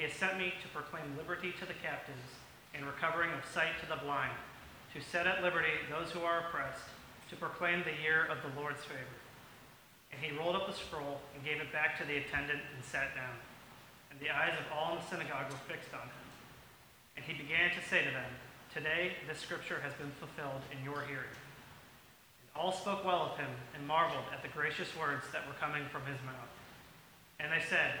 He has sent me to proclaim liberty to the captives and recovering of sight to the blind, to set at liberty those who are oppressed, to proclaim the year of the Lord's favor. And he rolled up the scroll and gave it back to the attendant and sat down. And the eyes of all in the synagogue were fixed on him. And he began to say to them, Today this scripture has been fulfilled in your hearing. And all spoke well of him and marveled at the gracious words that were coming from his mouth. And they said,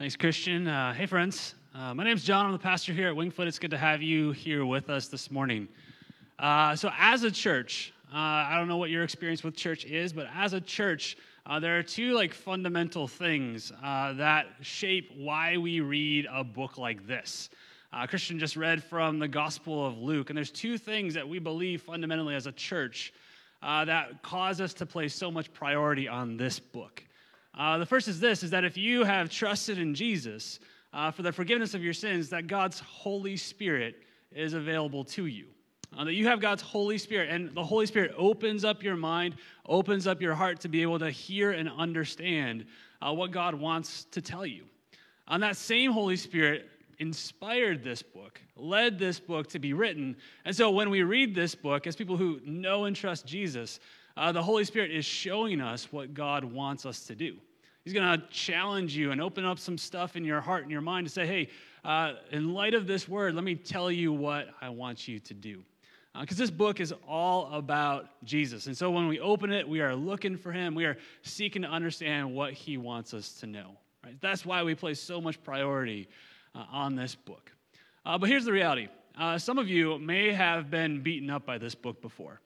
Thanks, Christian. Uh, hey, friends. Uh, my name's John. I'm the pastor here at Wingfoot. It's good to have you here with us this morning. Uh, so, as a church, uh, I don't know what your experience with church is, but as a church, uh, there are two like fundamental things uh, that shape why we read a book like this. Christian just read from the Gospel of Luke, and there's two things that we believe fundamentally as a church that cause us to place so much priority on this book. Uh, the first is this: is that if you have trusted in Jesus uh, for the forgiveness of your sins, that God's Holy Spirit is available to you uh, that you have God's Holy Spirit, and the Holy Spirit opens up your mind, opens up your heart to be able to hear and understand uh, what God wants to tell you. And that same Holy Spirit inspired this book, led this book to be written. And so when we read this book, as people who know and trust Jesus, uh, the Holy Spirit is showing us what God wants us to do. He's going to challenge you and open up some stuff in your heart and your mind to say, hey, uh, in light of this word, let me tell you what I want you to do because uh, this book is all about Jesus. And so when we open it, we are looking for him. We are seeking to understand what he wants us to know. Right? That's why we place so much priority uh, on this book. Uh, but here's the reality uh, some of you may have been beaten up by this book before.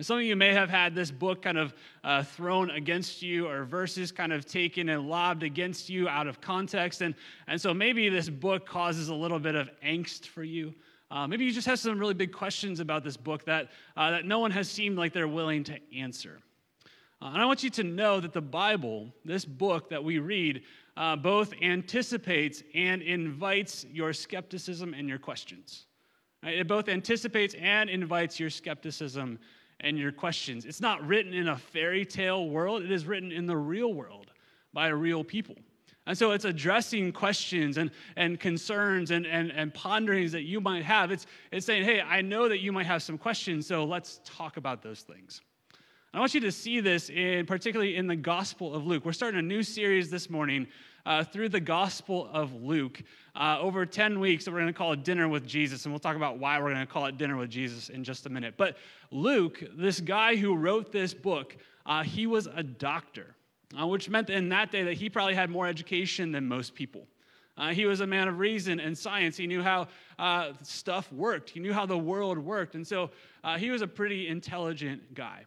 Some of you may have had this book kind of uh, thrown against you or verses kind of taken and lobbed against you out of context. And, and so maybe this book causes a little bit of angst for you. Uh, maybe you just have some really big questions about this book that, uh, that no one has seemed like they're willing to answer. Uh, and I want you to know that the Bible, this book that we read, uh, both anticipates and invites your skepticism and your questions. Right? It both anticipates and invites your skepticism and your questions. It's not written in a fairy tale world, it is written in the real world by real people. And so it's addressing questions and, and concerns and, and, and ponderings that you might have. It's, it's saying, hey, I know that you might have some questions, so let's talk about those things. I want you to see this in particularly in the Gospel of Luke. We're starting a new series this morning uh, through the Gospel of Luke uh, over 10 weeks that we're going to call it Dinner with Jesus. And we'll talk about why we're going to call it Dinner with Jesus in just a minute. But Luke, this guy who wrote this book, uh, he was a doctor uh, which meant in that day that he probably had more education than most people. Uh, he was a man of reason and science. He knew how uh, stuff worked, he knew how the world worked. And so he was a pretty intelligent guy.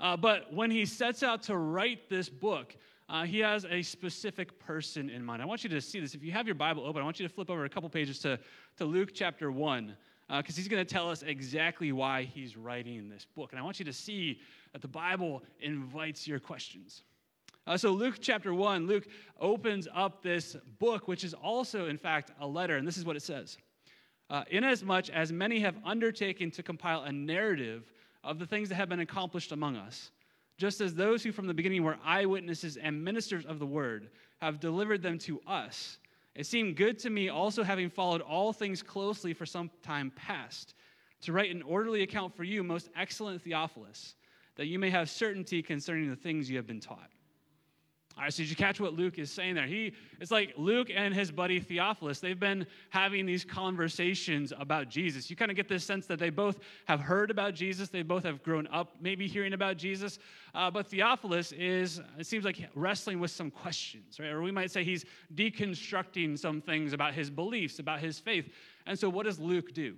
Uh, but when he sets out to write this book, uh, he has a specific person in mind. I want you to see this. If you have your Bible open, I want you to flip over a couple pages to, to Luke chapter 1, because he's going to tell us exactly why he's writing this book. And I want you to see that the Bible invites your questions. Uh, so, Luke chapter 1, Luke opens up this book, which is also, in fact, a letter, and this is what it says uh, Inasmuch as many have undertaken to compile a narrative of the things that have been accomplished among us, just as those who from the beginning were eyewitnesses and ministers of the word have delivered them to us. It seemed good to me, also having followed all things closely for some time past, to write an orderly account for you, most excellent Theophilus, that you may have certainty concerning the things you have been taught. All right, so did you catch what Luke is saying there? He it's like Luke and his buddy Theophilus, they've been having these conversations about Jesus. You kind of get this sense that they both have heard about Jesus, they both have grown up maybe hearing about Jesus. Uh, but Theophilus is, it seems like wrestling with some questions, right? Or we might say he's deconstructing some things about his beliefs, about his faith. And so what does Luke do?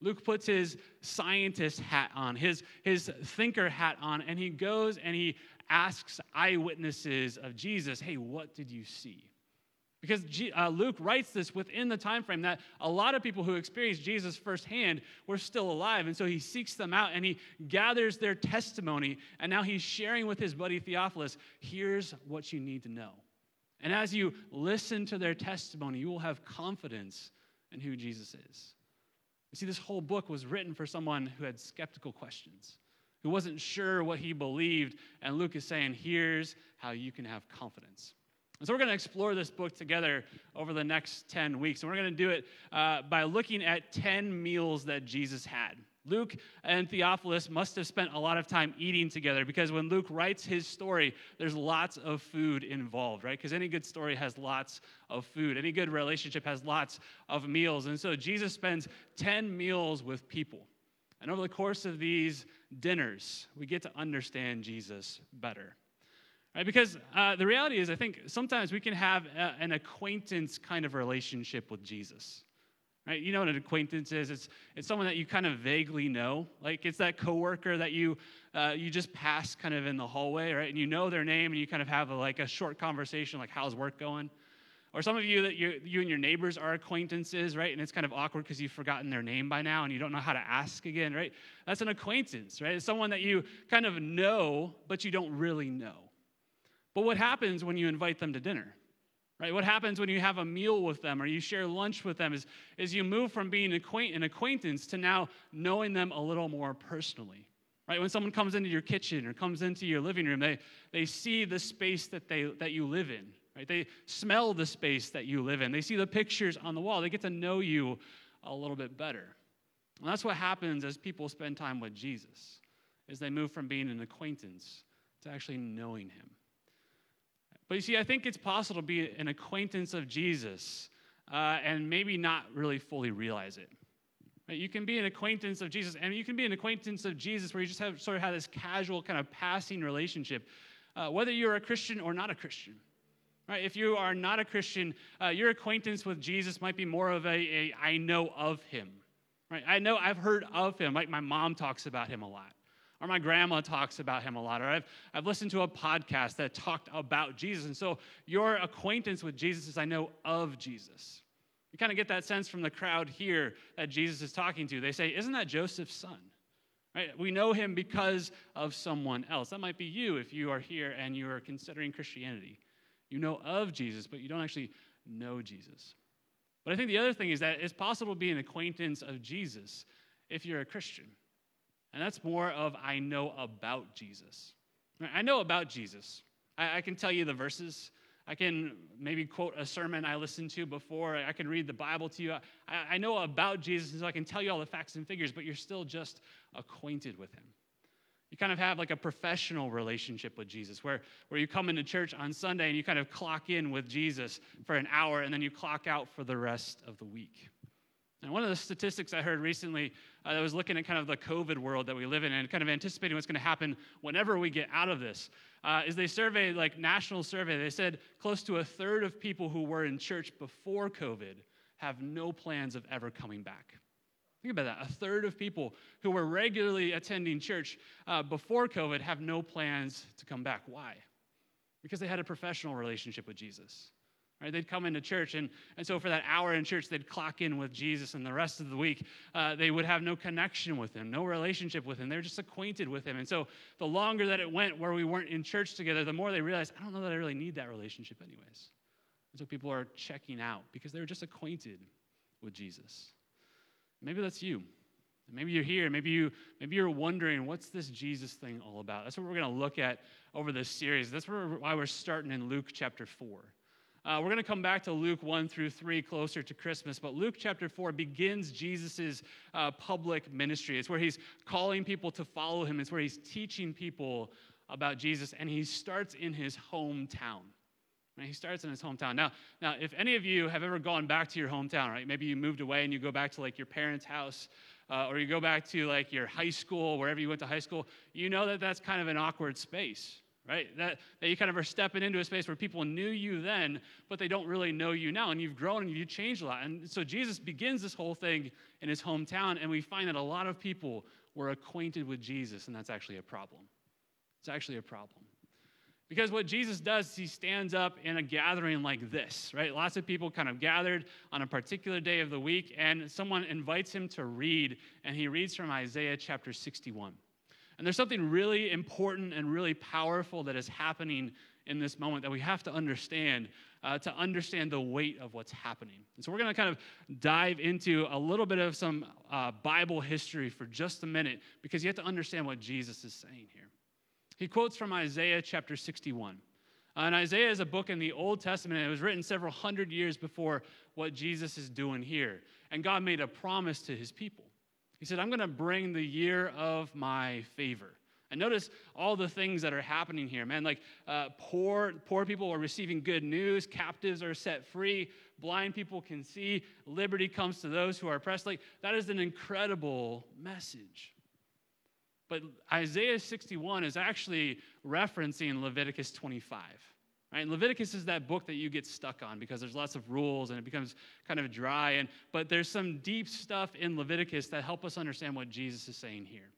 Luke puts his scientist hat on, his, his thinker hat on, and he goes and he asks eyewitnesses of Jesus, hey, what did you see? Because uh, Luke writes this within the time frame that a lot of people who experienced Jesus firsthand were still alive. And so he seeks them out and he gathers their testimony. And now he's sharing with his buddy Theophilus here's what you need to know. And as you listen to their testimony, you will have confidence in who Jesus is. You see, this whole book was written for someone who had skeptical questions who wasn't sure what he believed. And Luke is saying, here's how you can have confidence. And so we're going to explore this book together over the next 10 weeks. And we're going to do it uh, by looking at 10 meals that Jesus had. Luke and Theophilus must have spent a lot of time eating together because when Luke writes his story, there's lots of food involved, right? Because any good story has lots of food. Any good relationship has lots of meals. And so Jesus spends 10 meals with people. And over the course of these dinners, we get to understand Jesus better. Right? Because uh, the reality is, I think sometimes we can have a, an acquaintance kind of relationship with Jesus. Right? You know what an acquaintance is? It's, it's someone that you kind of vaguely know. Like it's that coworker that you, uh, you just pass kind of in the hallway, right? And you know their name and you kind of have a, like a short conversation, like how's work going? Or some of you that you, you and your neighbors are acquaintances, right? And it's kind of awkward because you've forgotten their name by now and you don't know how to ask again, right? That's an acquaintance, right? It's someone that you kind of know, but you don't really know. But what happens when you invite them to dinner? Right? What happens when you have a meal with them or you share lunch with them is, is you move from being acquaint- an acquaintance to now knowing them a little more personally. Right? When someone comes into your kitchen or comes into your living room, they, they see the space that, they, that you live in. Right? They smell the space that you live in. They see the pictures on the wall. They get to know you a little bit better. And that's what happens as people spend time with Jesus, is they move from being an acquaintance to actually knowing him. But you see, I think it's possible to be an acquaintance of Jesus uh, and maybe not really fully realize it. You can be an acquaintance of Jesus, and you can be an acquaintance of Jesus where you just have sort of have this casual kind of passing relationship, uh, whether you're a Christian or not a Christian. Right? If you are not a Christian, uh, your acquaintance with Jesus might be more of a, a I know of him. Right? I know I've heard of him. Like my mom talks about him a lot, or my grandma talks about him a lot, or I've, I've listened to a podcast that talked about Jesus. And so your acquaintance with Jesus is I know of Jesus. You kind of get that sense from the crowd here that Jesus is talking to. They say, Isn't that Joseph's son? Right? We know him because of someone else. That might be you if you are here and you are considering Christianity. You know of Jesus, but you don't actually know Jesus. But I think the other thing is that it's possible to be an acquaintance of Jesus if you're a Christian. And that's more of I know about Jesus. I know about Jesus. I, I can tell you the verses. I can maybe quote a sermon I listened to before. I can read the Bible to you. I, I know about Jesus, so I can tell you all the facts and figures, but you're still just acquainted with him. You kind of have like a professional relationship with Jesus where, where you come into church on Sunday and you kind of clock in with Jesus for an hour and then you clock out for the rest of the week. And one of the statistics I heard recently uh, that was looking at kind of the COVID world that we live in and kind of anticipating what's going to happen whenever we get out of this uh, is they surveyed, like national survey, they said close to a third of people who were in church before COVID have no plans of ever coming back. Think about that. A third of people who were regularly attending church uh, before COVID have no plans to come back. Why? Because they had a professional relationship with Jesus. Right? They'd come into church, and, and so for that hour in church, they'd clock in with Jesus, and the rest of the week, uh, they would have no connection with him, no relationship with him. They're just acquainted with him. And so the longer that it went where we weren't in church together, the more they realized, I don't know that I really need that relationship, anyways. And so people are checking out because they were just acquainted with Jesus. Maybe that's you. Maybe you're here. Maybe you maybe you're wondering what's this Jesus thing all about. That's what we're going to look at over this series. That's why we're starting in Luke chapter four. Uh, we're going to come back to Luke 1 through 3 closer to Christmas, but Luke chapter 4 begins Jesus' uh, public ministry. It's where he's calling people to follow him, it's where he's teaching people about Jesus, and he starts in his hometown. Right? He starts in his hometown. Now, now, if any of you have ever gone back to your hometown, right? Maybe you moved away and you go back to like your parents' house, uh, or you go back to like your high school, wherever you went to high school, you know that that's kind of an awkward space, right? That, that you kind of are stepping into a space where people knew you then, but they don't really know you now, and you've grown and you've changed a lot. And so Jesus begins this whole thing in his hometown, and we find that a lot of people were acquainted with Jesus, and that's actually a problem. It's actually a problem. Because what Jesus does, is he stands up in a gathering like this, right? Lots of people kind of gathered on a particular day of the week, and someone invites him to read, and he reads from Isaiah chapter 61. And there's something really important and really powerful that is happening in this moment that we have to understand uh, to understand the weight of what's happening. And so we're going to kind of dive into a little bit of some uh, Bible history for just a minute because you have to understand what Jesus is saying here. He quotes from Isaiah chapter 61. Uh, and Isaiah is a book in the Old Testament. It was written several hundred years before what Jesus is doing here. And God made a promise to his people. He said, I'm going to bring the year of my favor. And notice all the things that are happening here, man. Like uh, poor, poor people are receiving good news, captives are set free, blind people can see, liberty comes to those who are oppressed. Like that is an incredible message. But Isaiah 61 is actually referencing Leviticus 25. Right? Leviticus is that book that you get stuck on because there's lots of rules and it becomes kind of dry. And, but there's some deep stuff in Leviticus that help us understand what Jesus is saying here.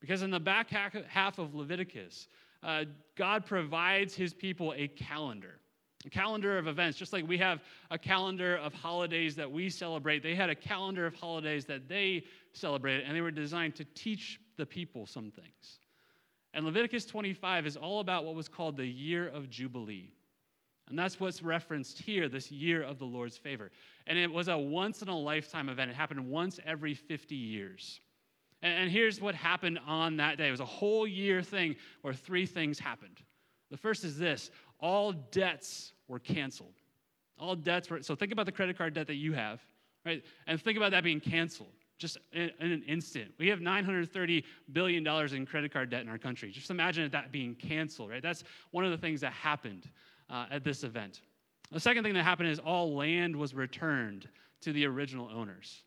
Because in the back half of Leviticus, uh, God provides his people a calendar, a calendar of events. Just like we have a calendar of holidays that we celebrate, they had a calendar of holidays that they celebrated, and they were designed to teach the people some things. And Leviticus 25 is all about what was called the year of Jubilee. And that's what's referenced here, this year of the Lord's favor. And it was a once in a lifetime event. It happened once every 50 years. And, here's what happened on that day it was a whole year thing where three things happened. The first is this all debts were canceled. All debts were, so think about the credit card debt that you have, right? And think about that being canceled just in, in an instant. We have $930 billion in credit card debt in our country. Just imagine that being canceled, right? That's one of the things that happened uh, at this event. The second thing that happened is all land was returned to the original owners.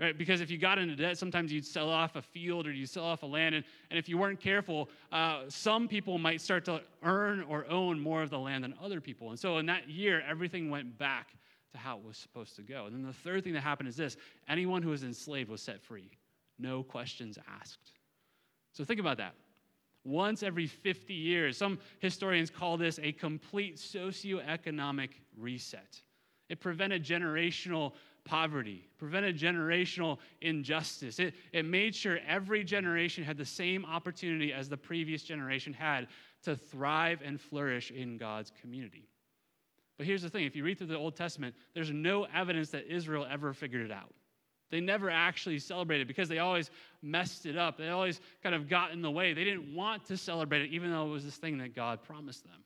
Right? Because if you got into debt, sometimes you'd sell off a field or you'd sell off a land. And, and if you weren't careful, uh, some people might start to earn or own more of the land than other people. And so in that year, everything went back to how it was supposed to go. And then the third thing that happened is this anyone who was enslaved was set free, no questions asked. So think about that. Once every 50 years, some historians call this a complete socioeconomic reset. It prevented generational poverty, prevented generational injustice. It, it made sure every generation had the same opportunity as the previous generation had to thrive and flourish in God's community. But here's the thing if you read through the Old Testament, there's no evidence that Israel ever figured it out. They never actually celebrated because they always messed it up. They always kind of got in the way. They didn't want to celebrate it, even though it was this thing that God promised them.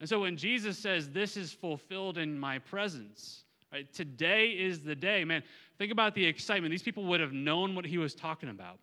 And so when Jesus says, This is fulfilled in my presence, right? Today is the day. Man, think about the excitement. These people would have known what he was talking about.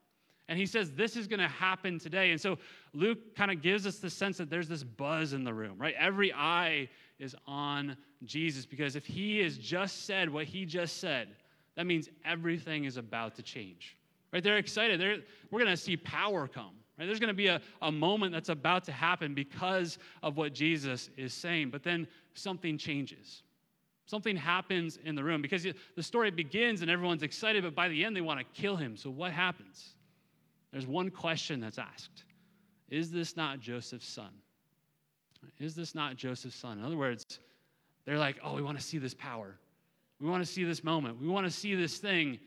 And he says, This is going to happen today. And so Luke kind of gives us the sense that there's this buzz in the room, right? Every eye is on Jesus because if he has just said what he just said, that means everything is about to change. Right? They're excited. They're, we're going to see power come. Right? There's going to be a, a moment that's about to happen because of what Jesus is saying. But then something changes. Something happens in the room because the story begins and everyone's excited, but by the end they want to kill him. So what happens? There's one question that's asked Is this not Joseph's son? Is this not Joseph's son? In other words, They're like, oh, we want to see this power. We want to see this moment. We want to see this thing.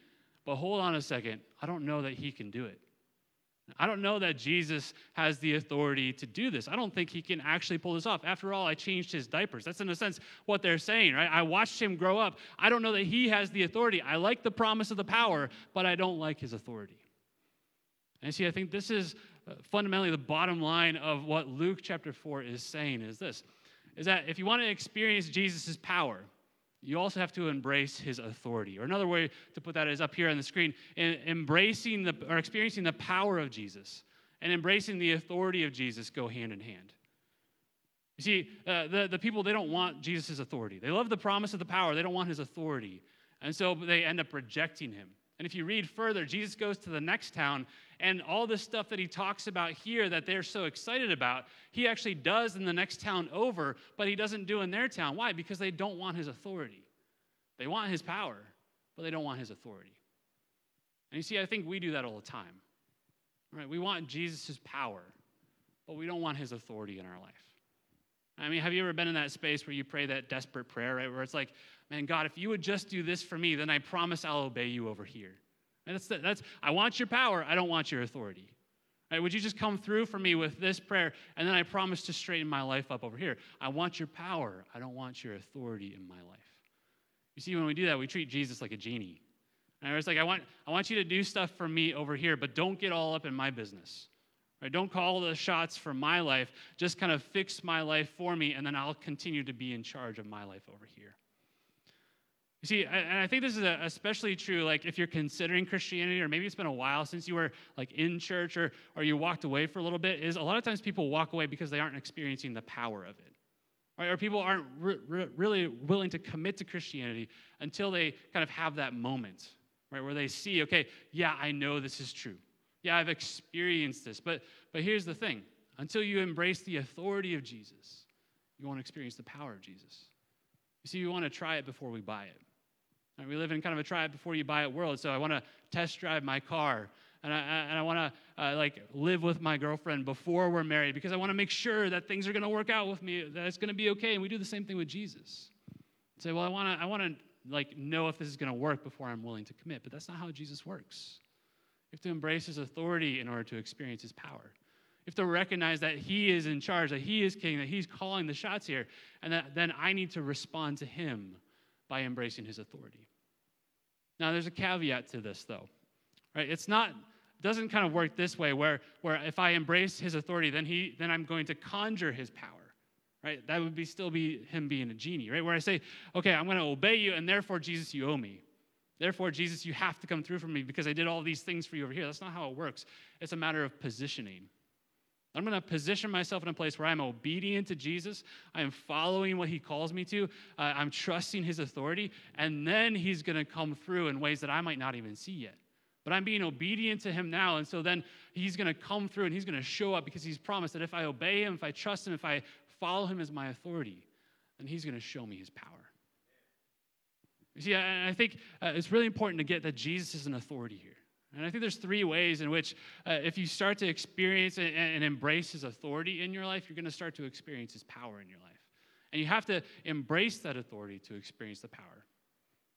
But hold on a second. I don't know that he can do it. I don't know that Jesus has the authority to do this. I don't think he can actually pull this off. After all, I changed his diapers. That's, in a sense, what they're saying, right? I watched him grow up. I don't know that he has the authority. I like the promise of the power, but I don't like his authority. And see, I think this is fundamentally the bottom line of what Luke chapter 4 is saying is this is that if you want to experience Jesus' power, you also have to embrace his authority. Or another way to put that is up here on the screen embracing the, or experiencing the power of Jesus and embracing the authority of Jesus go hand in hand. You see, uh, the, the people, they don't want Jesus' authority. They love the promise of the power, they don't want his authority. And so they end up rejecting him. And if you read further, Jesus goes to the next town, and all this stuff that he talks about here that they're so excited about, he actually does in the next town over, but he doesn't do in their town. Why? Because they don't want his authority. They want his power, but they don't want his authority. And you see, I think we do that all the time. Right? We want Jesus' power, but we don't want his authority in our life. I mean, have you ever been in that space where you pray that desperate prayer, right? Where it's like, man, God, if you would just do this for me, then I promise I'll obey you over here. And that's, the, that's I want your power, I don't want your authority. Right, would you just come through for me with this prayer, and then I promise to straighten my life up over here? I want your power, I don't want your authority in my life. You see, when we do that, we treat Jesus like a genie. And it's like, I want, I want you to do stuff for me over here, but don't get all up in my business. Right? Don't call the shots for my life. Just kind of fix my life for me, and then I'll continue to be in charge of my life over here. You see, and I think this is uh, especially true, like if you're considering Christianity, or maybe it's been a while since you were like in church, or or you walked away for a little bit. Is a lot of times people walk away because they aren't experiencing the power of it, right? Or people aren't re- re- really willing to commit to Christianity until they kind of have that moment, right, where they see, okay, yeah, I know this is true. Yeah, I've experienced this. But but here's the thing: until you embrace the authority of Jesus, you won't experience the power of Jesus. You see, we want to try it before we buy it. We live in kind of a try it before you buy it world. So I want to test drive my car. And I, and I want to uh, like live with my girlfriend before we're married because I want to make sure that things are going to work out with me, that it's going to be okay. And we do the same thing with Jesus. Say, well, I want to, I want to like know if this is going to work before I'm willing to commit. But that's not how Jesus works. You have to embrace his authority in order to experience his power. You have to recognize that he is in charge, that he is king, that he's calling the shots here, and that then I need to respond to him by embracing his authority. Now, there's a caveat to this, though. Right? It's not doesn't kind of work this way where, where if I embrace his authority, then he then I'm going to conjure his power. Right? That would be still be him being a genie, right? Where I say, okay, I'm going to obey you, and therefore, Jesus, you owe me. Therefore, Jesus, you have to come through for me because I did all these things for you over here. That's not how it works. It's a matter of positioning. I'm going to position myself in a place where I'm obedient to Jesus. I am following what he calls me to. Uh, I'm trusting his authority. And then he's going to come through in ways that I might not even see yet. But I'm being obedient to him now. And so then he's going to come through and he's going to show up because he's promised that if I obey him, if I trust him, if I follow him as my authority, then he's going to show me his power. You see, I, I think uh, it's really important to get that Jesus is an authority here. And I think there's three ways in which, uh, if you start to experience and, and embrace his authority in your life, you're going to start to experience his power in your life. And you have to embrace that authority to experience the power.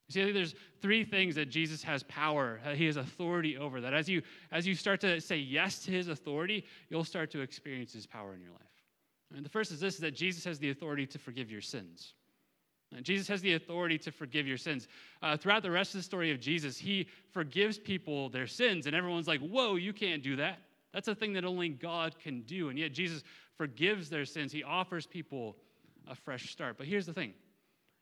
You see, I think there's three things that Jesus has power, uh, he has authority over. That as you as you start to say yes to his authority, you'll start to experience his power in your life. And the first is this: is that Jesus has the authority to forgive your sins. Jesus has the authority to forgive your sins. Uh, throughout the rest of the story of Jesus, he forgives people their sins, and everyone's like, Whoa, you can't do that. That's a thing that only God can do. And yet, Jesus forgives their sins. He offers people a fresh start. But here's the thing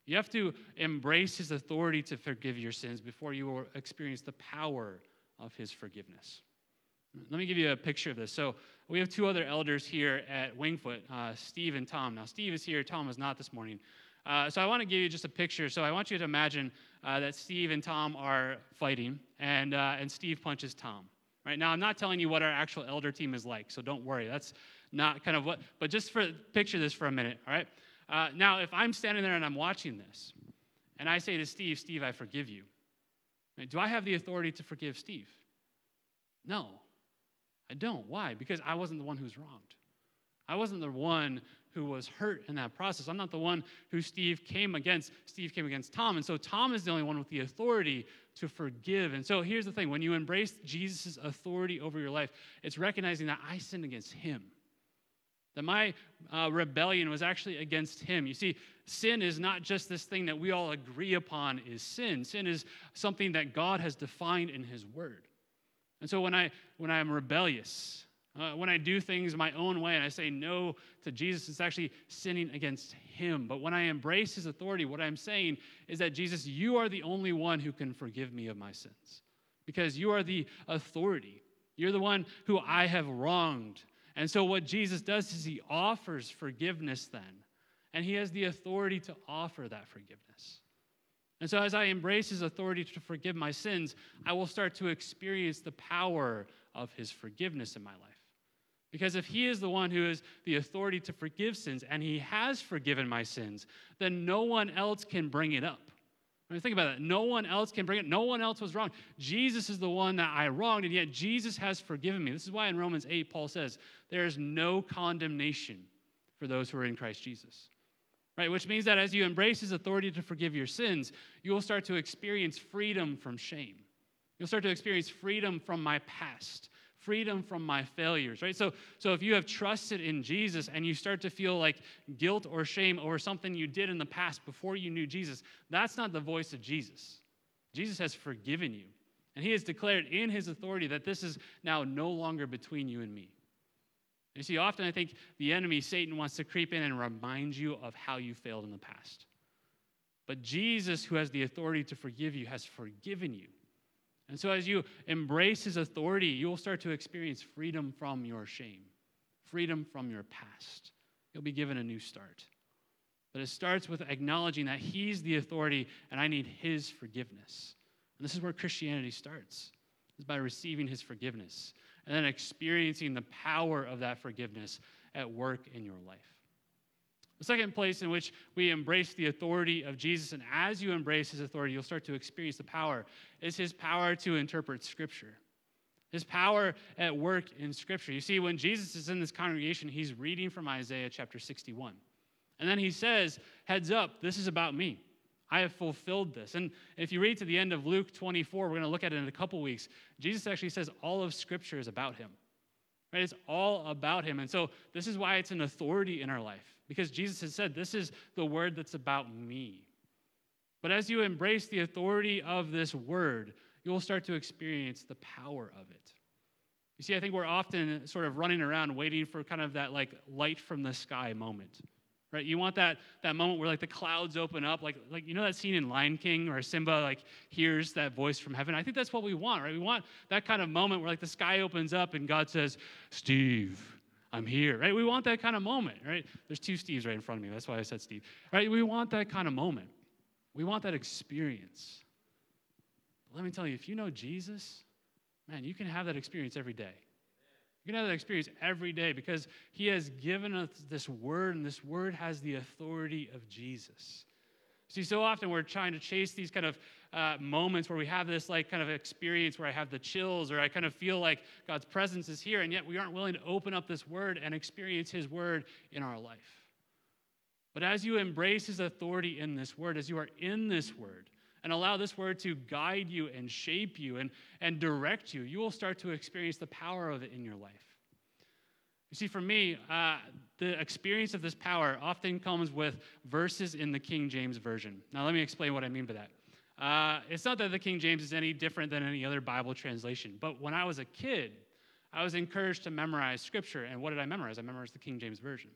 you have to embrace his authority to forgive your sins before you will experience the power of his forgiveness. Let me give you a picture of this. So, we have two other elders here at Wingfoot, uh, Steve and Tom. Now, Steve is here, Tom is not this morning. Uh, so I want to give you just a picture. So I want you to imagine uh, that Steve and Tom are fighting, and, uh, and Steve punches Tom. Right now, I'm not telling you what our actual elder team is like, so don't worry. That's not kind of what, but just for picture this for a minute, all right? Uh, now, if I'm standing there and I'm watching this, and I say to Steve, Steve, I forgive you, do I have the authority to forgive Steve? No, I don't. Why? Because I wasn't the one who's wronged. I wasn't the one who was hurt in that process. I'm not the one who Steve came against. Steve came against Tom. And so Tom is the only one with the authority to forgive. And so here's the thing when you embrace Jesus' authority over your life, it's recognizing that I sinned against him. That my uh, rebellion was actually against him. You see, sin is not just this thing that we all agree upon is sin. Sin is something that God has defined in his word. And so when I when I am rebellious, uh, when I do things my own way and I say no to Jesus, it's actually sinning against him. But when I embrace his authority, what I'm saying is that Jesus, you are the only one who can forgive me of my sins because you are the authority. You're the one who I have wronged. And so what Jesus does is he offers forgiveness then. And he has the authority to offer that forgiveness. And so, as I embrace his authority to forgive my sins, I will start to experience the power of his forgiveness in my life. Because if he is the one who is the authority to forgive sins and he has forgiven my sins, then no one else can bring it up. I mean, think about that. No one else can bring it. No one else was wrong. Jesus is the one that I wronged, and yet Jesus has forgiven me. This is why in Romans 8, Paul says, There is no condemnation for those who are in Christ Jesus right? Which means that as you embrace his authority to forgive your sins, you will start to experience freedom from shame. You'll start to experience freedom from my past, freedom from my failures, right? So, so if you have trusted in Jesus and you start to feel like guilt or shame over something you did in the past before you knew Jesus, that's not the voice of Jesus. Jesus has forgiven you. And he has declared in his authority that this is now no longer between you and me. You see, often I think the enemy, Satan, wants to creep in and remind you of how you failed in the past. But Jesus, who has the authority to forgive you, has forgiven you. And so, as you embrace his authority, you will start to experience freedom from your shame, freedom from your past. You'll be given a new start. But it starts with acknowledging that he's the authority and I need his forgiveness. And this is where Christianity starts, is by receiving his forgiveness and then experiencing the power of that forgiveness at work in your life. The second place in which we embrace the authority of Jesus, and as you embrace his authority, you'll start to experience the power, is his power to interpret Scripture. His power at work in Scripture. You see, when Jesus is in this congregation, he's reading from Isaiah chapter 61. And then he says, Heads up, this is about me. I have fulfilled this. And if you read to the end of Luke 24, we're going to look at it in a couple weeks. Jesus actually says all of Scripture is about him. Right? It's all about him. And so this is why it's an authority in our life, because Jesus has said, This is the word that's about me. But as you embrace the authority of this word, you'll start to experience the power of it. You see, I think we're often sort of running around waiting for kind of that like light from the sky moment right you want that that moment where like the clouds open up like like you know that scene in lion king where simba like hears that voice from heaven i think that's what we want right we want that kind of moment where like the sky opens up and god says steve i'm here right? We want that kind of moment right? There's two steves right in front of me. That's why i said steve right? We want that kind of moment. We want that experience. But let me tell you if you know jesus man you can have that experience every day. You can have that experience every day because He has given us this word, and this word has the authority of Jesus. See, so often we're trying to chase these kind of uh, moments where we have this like kind of experience where I have the chills or I kind of feel like God's presence is here, and yet we aren't willing to open up this word and experience His word in our life. But as you embrace His authority in this word, as you are in this word, and allow this word to guide you and shape you and, and direct you, you will start to experience the power of it in your life. You see, for me, uh, the experience of this power often comes with verses in the King James Version. Now, let me explain what I mean by that. Uh, it's not that the King James is any different than any other Bible translation, but when I was a kid, I was encouraged to memorize Scripture. And what did I memorize? I memorized the King James Version.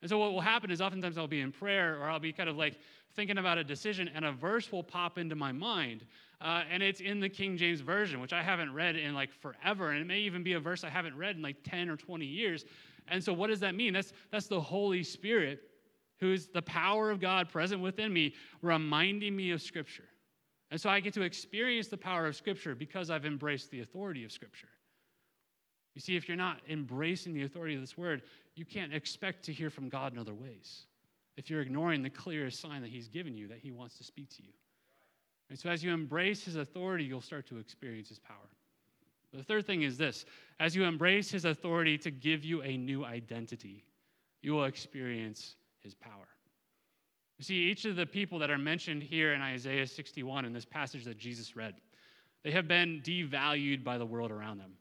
And so, what will happen is oftentimes I'll be in prayer or I'll be kind of like thinking about a decision, and a verse will pop into my mind. Uh, and it's in the King James Version, which I haven't read in like forever. And it may even be a verse I haven't read in like 10 or 20 years. And so, what does that mean? That's, that's the Holy Spirit, who is the power of God present within me, reminding me of Scripture. And so, I get to experience the power of Scripture because I've embraced the authority of Scripture. You see, if you're not embracing the authority of this word, you can't expect to hear from God in other ways if you're ignoring the clearest sign that He's given you that He wants to speak to you. And so, as you embrace His authority, you'll start to experience His power. The third thing is this as you embrace His authority to give you a new identity, you will experience his power. You see, each of the people that are mentioned here in Isaiah 61 in this passage that Jesus read, they have been devalued by the world around them.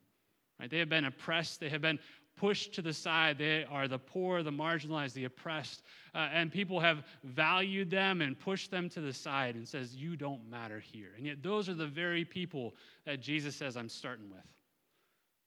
Right? They have been oppressed, they have been pushed to the side. They are the poor, the marginalized, the oppressed. Uh, and people have valued them and pushed them to the side and says, You don't matter here. And yet, those are the very people that Jesus says, I'm starting with.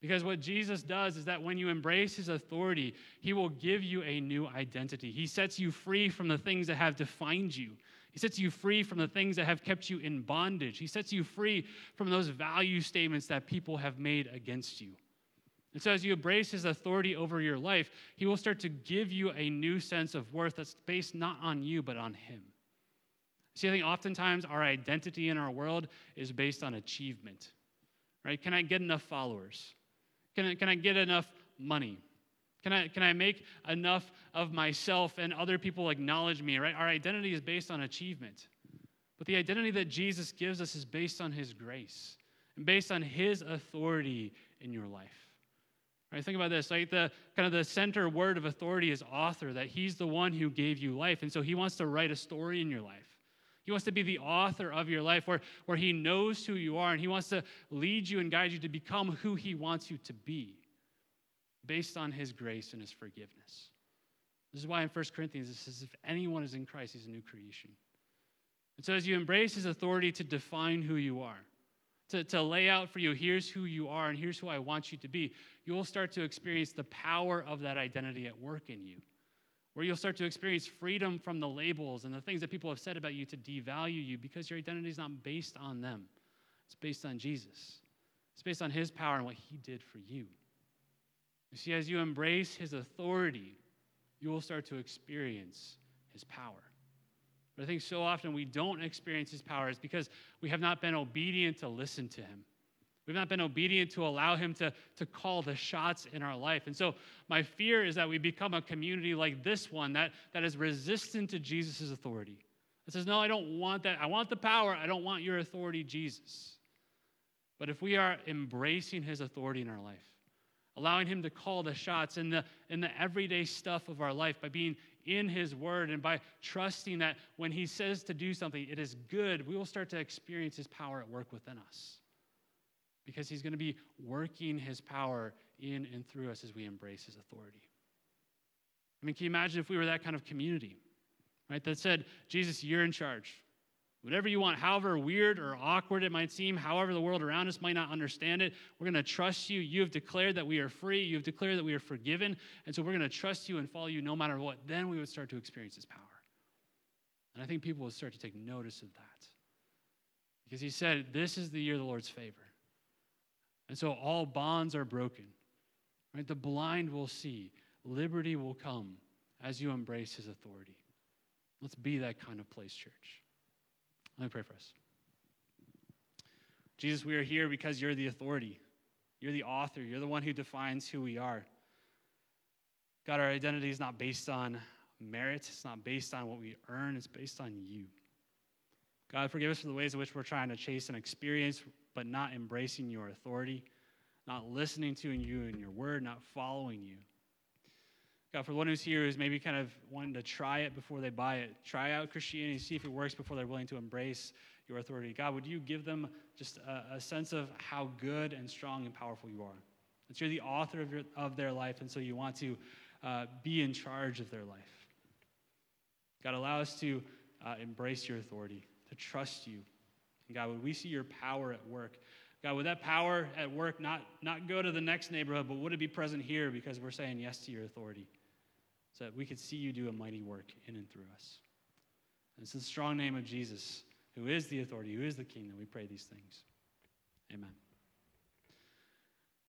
Because what Jesus does is that when you embrace his authority, he will give you a new identity. He sets you free from the things that have defined you. He sets you free from the things that have kept you in bondage. He sets you free from those value statements that people have made against you. And so, as you embrace his authority over your life, he will start to give you a new sense of worth that's based not on you, but on him. See, I think oftentimes our identity in our world is based on achievement, right? Can I get enough followers? Can I, can I get enough money? Can I, can I make enough of myself and other people acknowledge me, right? Our identity is based on achievement. But the identity that Jesus gives us is based on his grace and based on his authority in your life. Right, think about this. Like the kind of the center word of authority is author, that he's the one who gave you life. And so he wants to write a story in your life. He wants to be the author of your life where, where he knows who you are and he wants to lead you and guide you to become who he wants you to be based on his grace and his forgiveness. This is why in 1 Corinthians it says, if anyone is in Christ, he's a new creation. And so as you embrace his authority to define who you are, to, to lay out for you, here's who you are and here's who I want you to be, you'll start to experience the power of that identity at work in you. Where you'll start to experience freedom from the labels and the things that people have said about you to devalue you because your identity is not based on them. It's based on Jesus. It's based on his power and what he did for you. You see, as you embrace his authority, you will start to experience his power. But I think so often we don't experience his power is because we have not been obedient to listen to him. We've not been obedient to allow him to, to call the shots in our life. And so my fear is that we become a community like this one that, that is resistant to Jesus' authority. That says, no, I don't want that. I want the power. I don't want your authority, Jesus. But if we are embracing his authority in our life, allowing him to call the shots in the, in the everyday stuff of our life by being in His Word and by trusting that when He says to do something, it is good, we will start to experience His power at work within us. Because He's going to be working His power in and through us as we embrace His authority. I mean, can you imagine if we were that kind of community, right? That said, Jesus, you're in charge. Whatever you want, however weird or awkward it might seem, however the world around us might not understand it, we're going to trust you. You have declared that we are free. You have declared that we are forgiven. And so we're going to trust you and follow you no matter what. Then we would start to experience his power. And I think people would start to take notice of that. Because he said, This is the year of the Lord's favor. And so all bonds are broken. Right? The blind will see, liberty will come as you embrace his authority. Let's be that kind of place, church. Let me pray for us. Jesus, we are here because you're the authority. You're the author. You're the one who defines who we are. God, our identity is not based on merit, it's not based on what we earn, it's based on you. God, forgive us for the ways in which we're trying to chase an experience, but not embracing your authority, not listening to you and your word, not following you. God, for the one who's here who's maybe kind of wanting to try it before they buy it, try out Christianity, see if it works before they're willing to embrace your authority. God, would you give them just a, a sense of how good and strong and powerful you are? That you're the author of, your, of their life, and so you want to uh, be in charge of their life. God, allow us to uh, embrace your authority, to trust you. And God, would we see your power at work? God, would that power at work not, not go to the next neighborhood, but would it be present here because we're saying yes to your authority? so that we could see you do a mighty work in and through us. And it's in the strong name of Jesus, who is the authority, who is the king, that we pray these things. Amen.